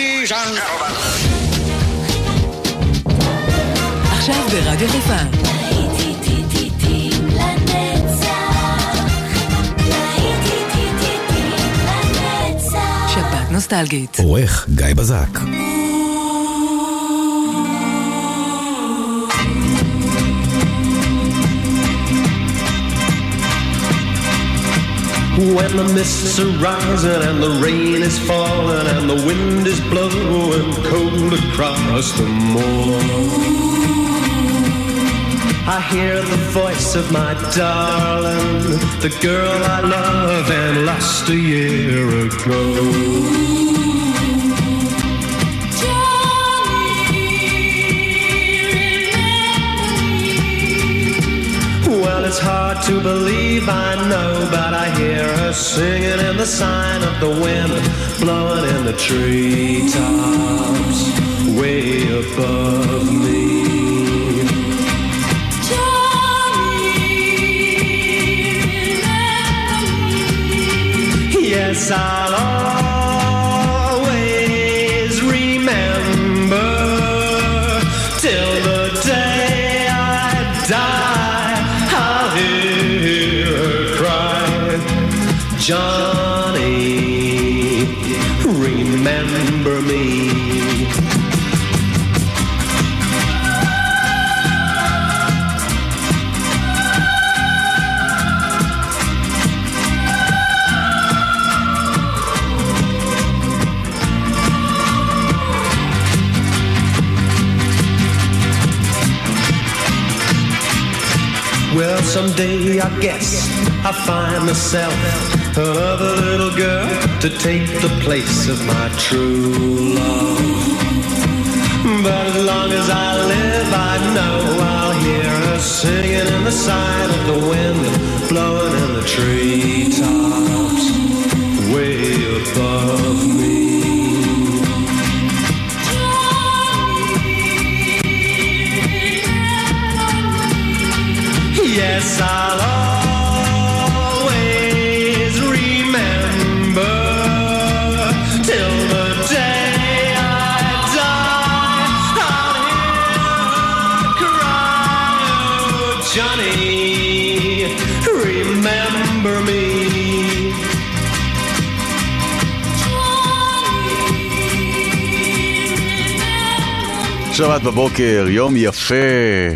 Ladies and gentlemen. עכשיו ברדיו חיפה. נוסטלגית. עורך גיא בזק. When the mists are rising and the rain is falling and the wind is blowing cold across the moor. I hear the voice of my darling, the girl I love and lost a year ago. It's hard to believe, I know, but I hear her singing in the sign of the wind, blowing in the treetops, way above me. Yes, I'll someday I guess I'll find myself another little girl to take the place of my true love. But as long as I live, I know I'll hear her singing in the sign of the wind, blowing in the treetops, Yes, I'll שבת בבוקר, יום יפה.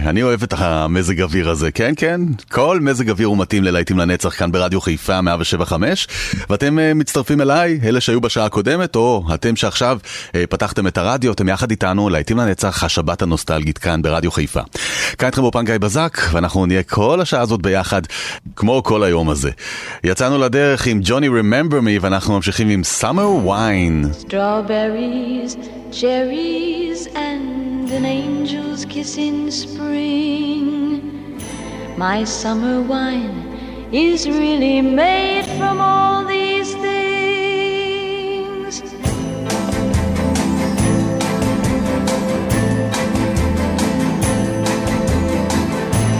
אני אוהב את המזג אוויר הזה, כן, כן. כל מזג אוויר הוא מתאים ללהיטים לנצח כאן ברדיו חיפה 175. ואתם uh, מצטרפים אליי, אלה שהיו בשעה הקודמת, או אתם שעכשיו uh, פתחתם את הרדיו, אתם יחד איתנו, להיטים לנצח, השבת הנוסטלגית כאן ברדיו חיפה. כאן איתכם באופן גיא בזק, ואנחנו נהיה כל השעה הזאת ביחד, כמו כל היום הזה. יצאנו לדרך עם ג'וני Remember Me, ואנחנו ממשיכים עם Summer Wine. Strawberries, cherries, and an angel's kiss in spring. My summer wine is really made from all these things.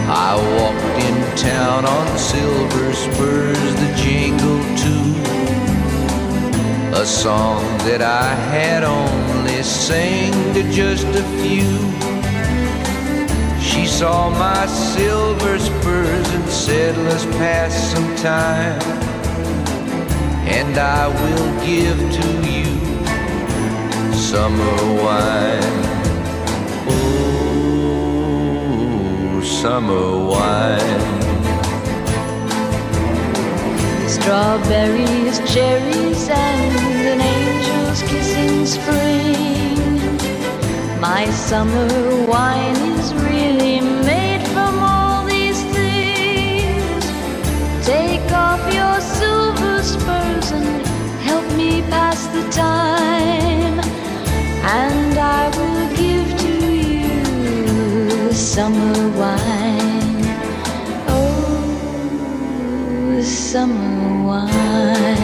I walked in town on silver spurs that jingle too. A song that I had sang to just a few. She saw my silver spurs and said, Let's pass some time. And I will give to you summer wine. Oh, summer wine. Strawberries, cherries, and an angel's kiss in spring. My summer wine is really made from all these things. Take off your silver spurs and help me pass the time. And I will give to you summer wine. Oh, summer wine.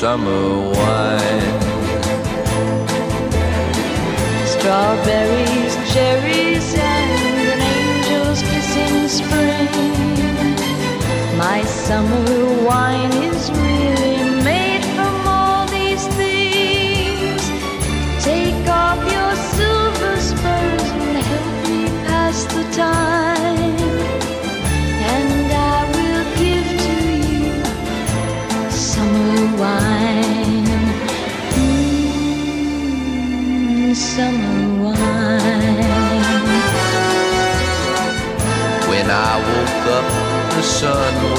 summer wine. Strawberries, cherries, and an angel's kiss in spring. My summer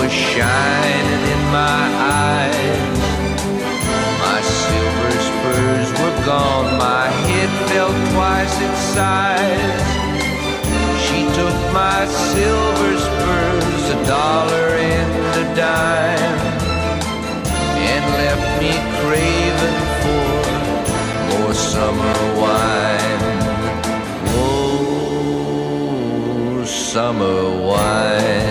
was shining in my eyes. My silver spurs were gone, my head fell twice its size. She took my silver spurs, a dollar and a dime, and left me craving for more summer wine. Oh, summer wine.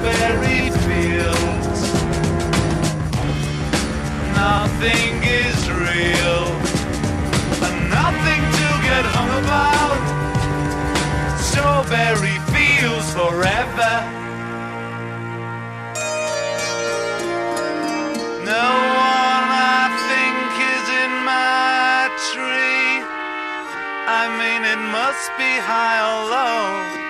Strawberry Fields. Nothing is real and nothing to get hung about. Strawberry fields forever. No one I think is in my tree. I mean, it must be high or low.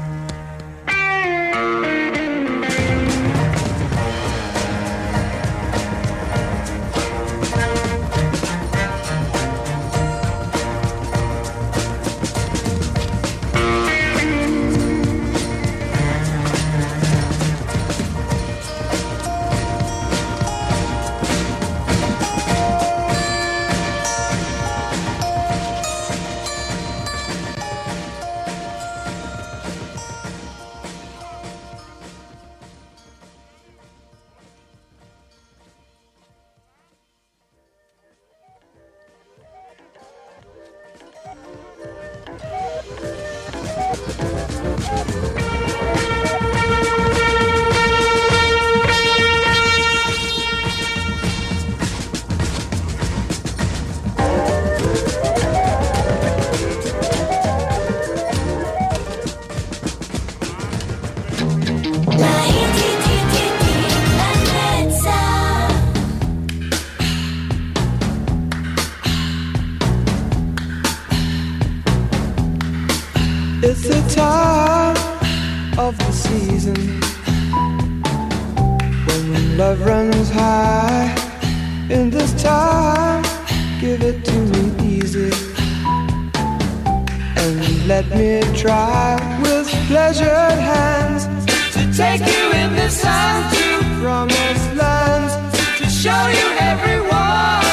And let me try with pleasured hands to take you in the sun to promised lands to show you everyone.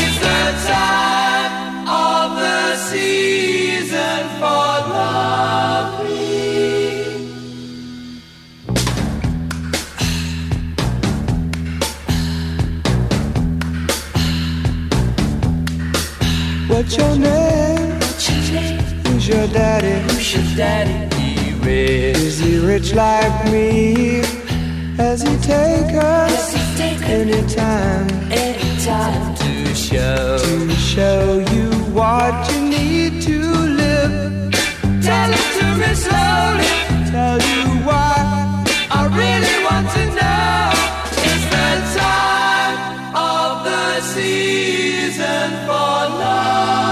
It's the time of the season for loving. What's your name? Who's your daddy? Who's your daddy? He rich. Is he rich like me? Has he take us anytime? Anytime to show to show you what you need to live. Tell it to me slowly. Tell you why I really want to know. It's the time of the season for loving.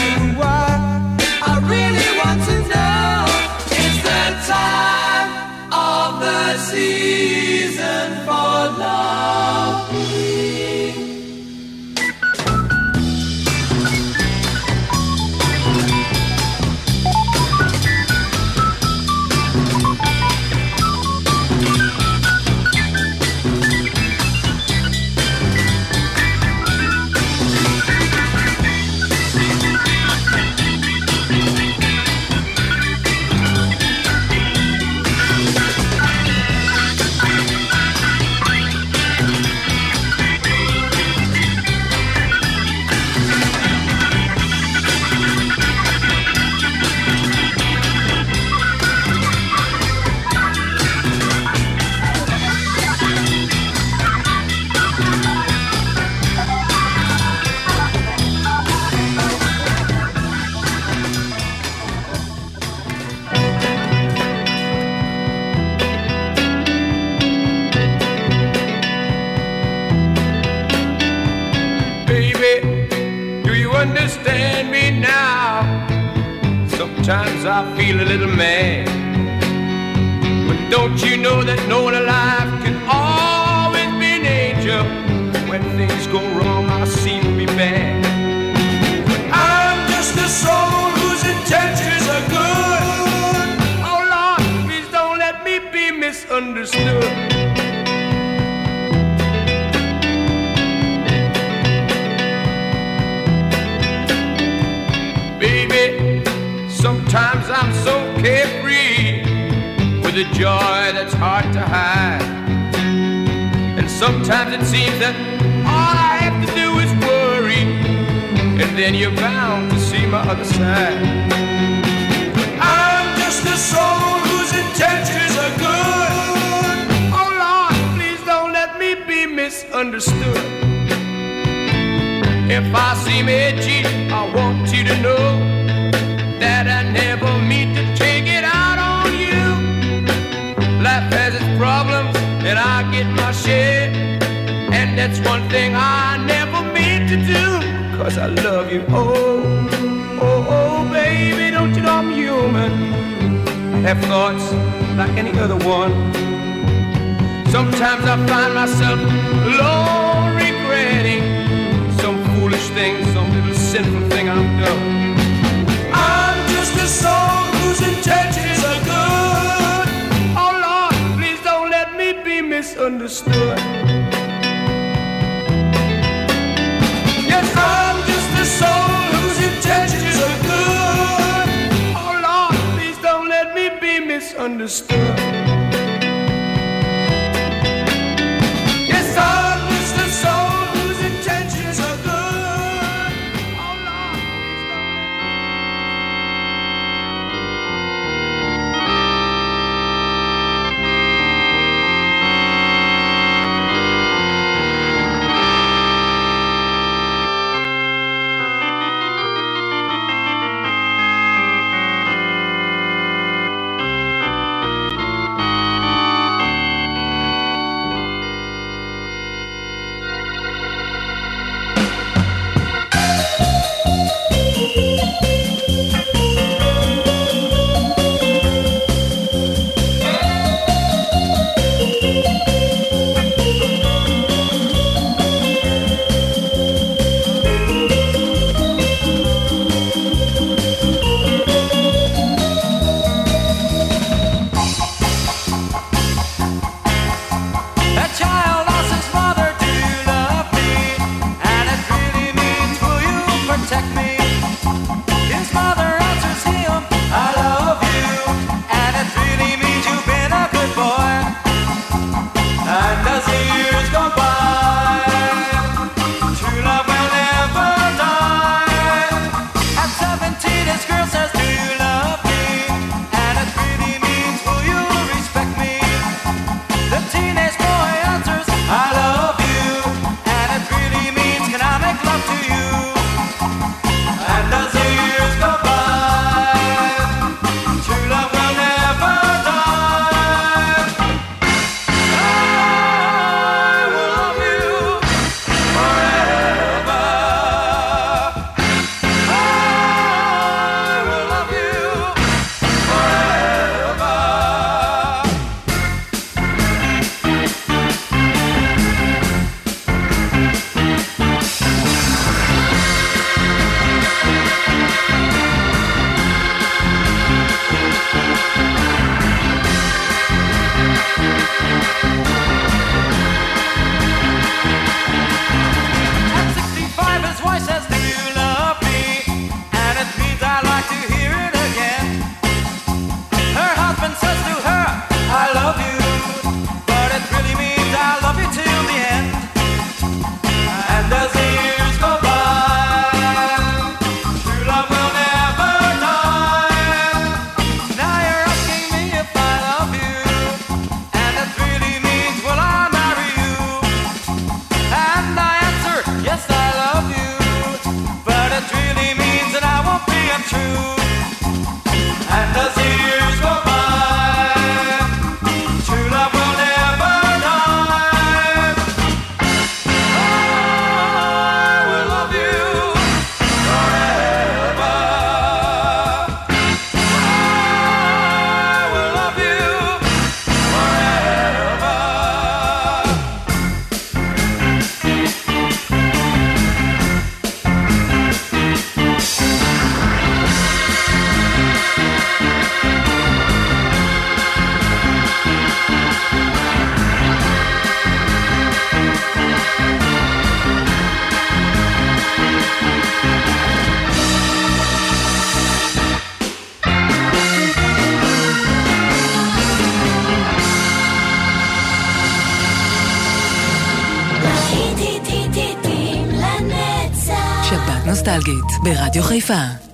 Sometimes I feel a little mad. But don't you know that no one alive can always be an angel? When things go wrong, I seem to be bad. But I'm just a soul whose intentions are good. Oh Lord, please don't let me be misunderstood. I'm so carefree with a joy that's hard to hide. And sometimes it seems that all I have to do is worry, and then you're bound to see my other side. I'm just a soul whose intentions are good. Oh Lord, please don't let me be misunderstood. If I seem edgy, I want you to know never mean to take it out on you. Life has its problems, and I get my share. And that's one thing I never mean to do, cause I love you. Oh, oh, oh, baby, don't you know I'm human? Have thoughts like any other one. Sometimes I find myself alone regretting some foolish thing, some little sinful thing I've done. Misunderstood. Yes, I'm just a soul whose intentions are good. Oh Lord, please don't let me be misunderstood. ברדיו חיפה.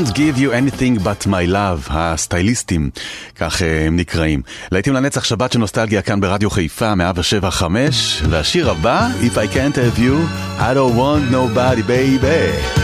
Can't give you anything but my love, הסטייליסטים, כך אה, הם נקראים. להיטים לנצח שבת של נוסטלגיה כאן ברדיו חיפה, 107.5, והשיר הבא, If I can't have you, I don't want nobody baby.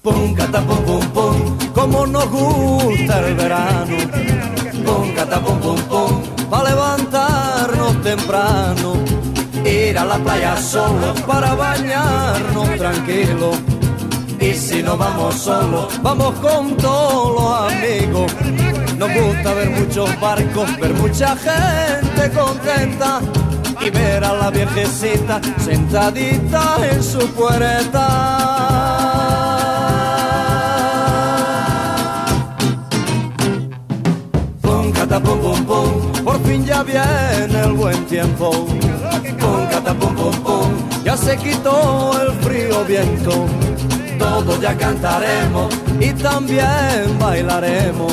Pum, cata, pum, pum, pum, como nos gusta el verano. Pum, cata, pum, pum, para levantarnos temprano. Ir a la playa solo para bañarnos tranquilo. Y si no vamos solos, vamos con todos los amigos. Nos gusta ver muchos barcos, ver mucha gente contenta y ver a la viejecita sentadita en su puerta. Pum, cata, pum, pum, por fin ya viene el buen tiempo. Pum, cata, pum, pum, pum, ya se quitó el frío viento. Todos ya cantaremos y también bailaremos.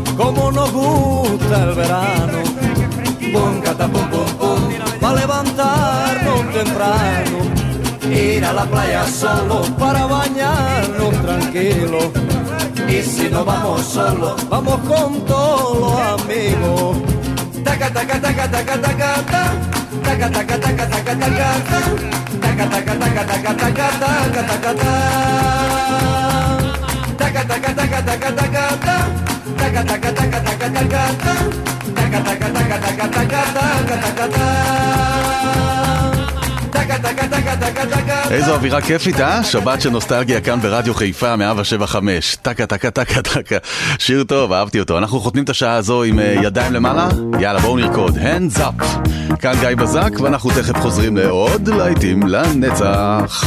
como nos gusta el verano. Pum, cata, pum, pum, pum, para levantarnos temprano. Ir a la playa solo para bañarnos tranquilo. Y si no vamos solos, vamos con todos los amigos. איזו אווירה כיפית, אה? שבת של נוסטלגיה כאן ברדיו חיפה, 175. טקה, טקה, טקה, טקה. שיר טוב, אהבתי אותו. אנחנו חותמים את השעה הזו עם אה, ידיים למעלה? יאללה, בואו נרקוד. Hands up. כאן גיא בזק, ואנחנו תכף חוזרים לעוד להיטים לנצח.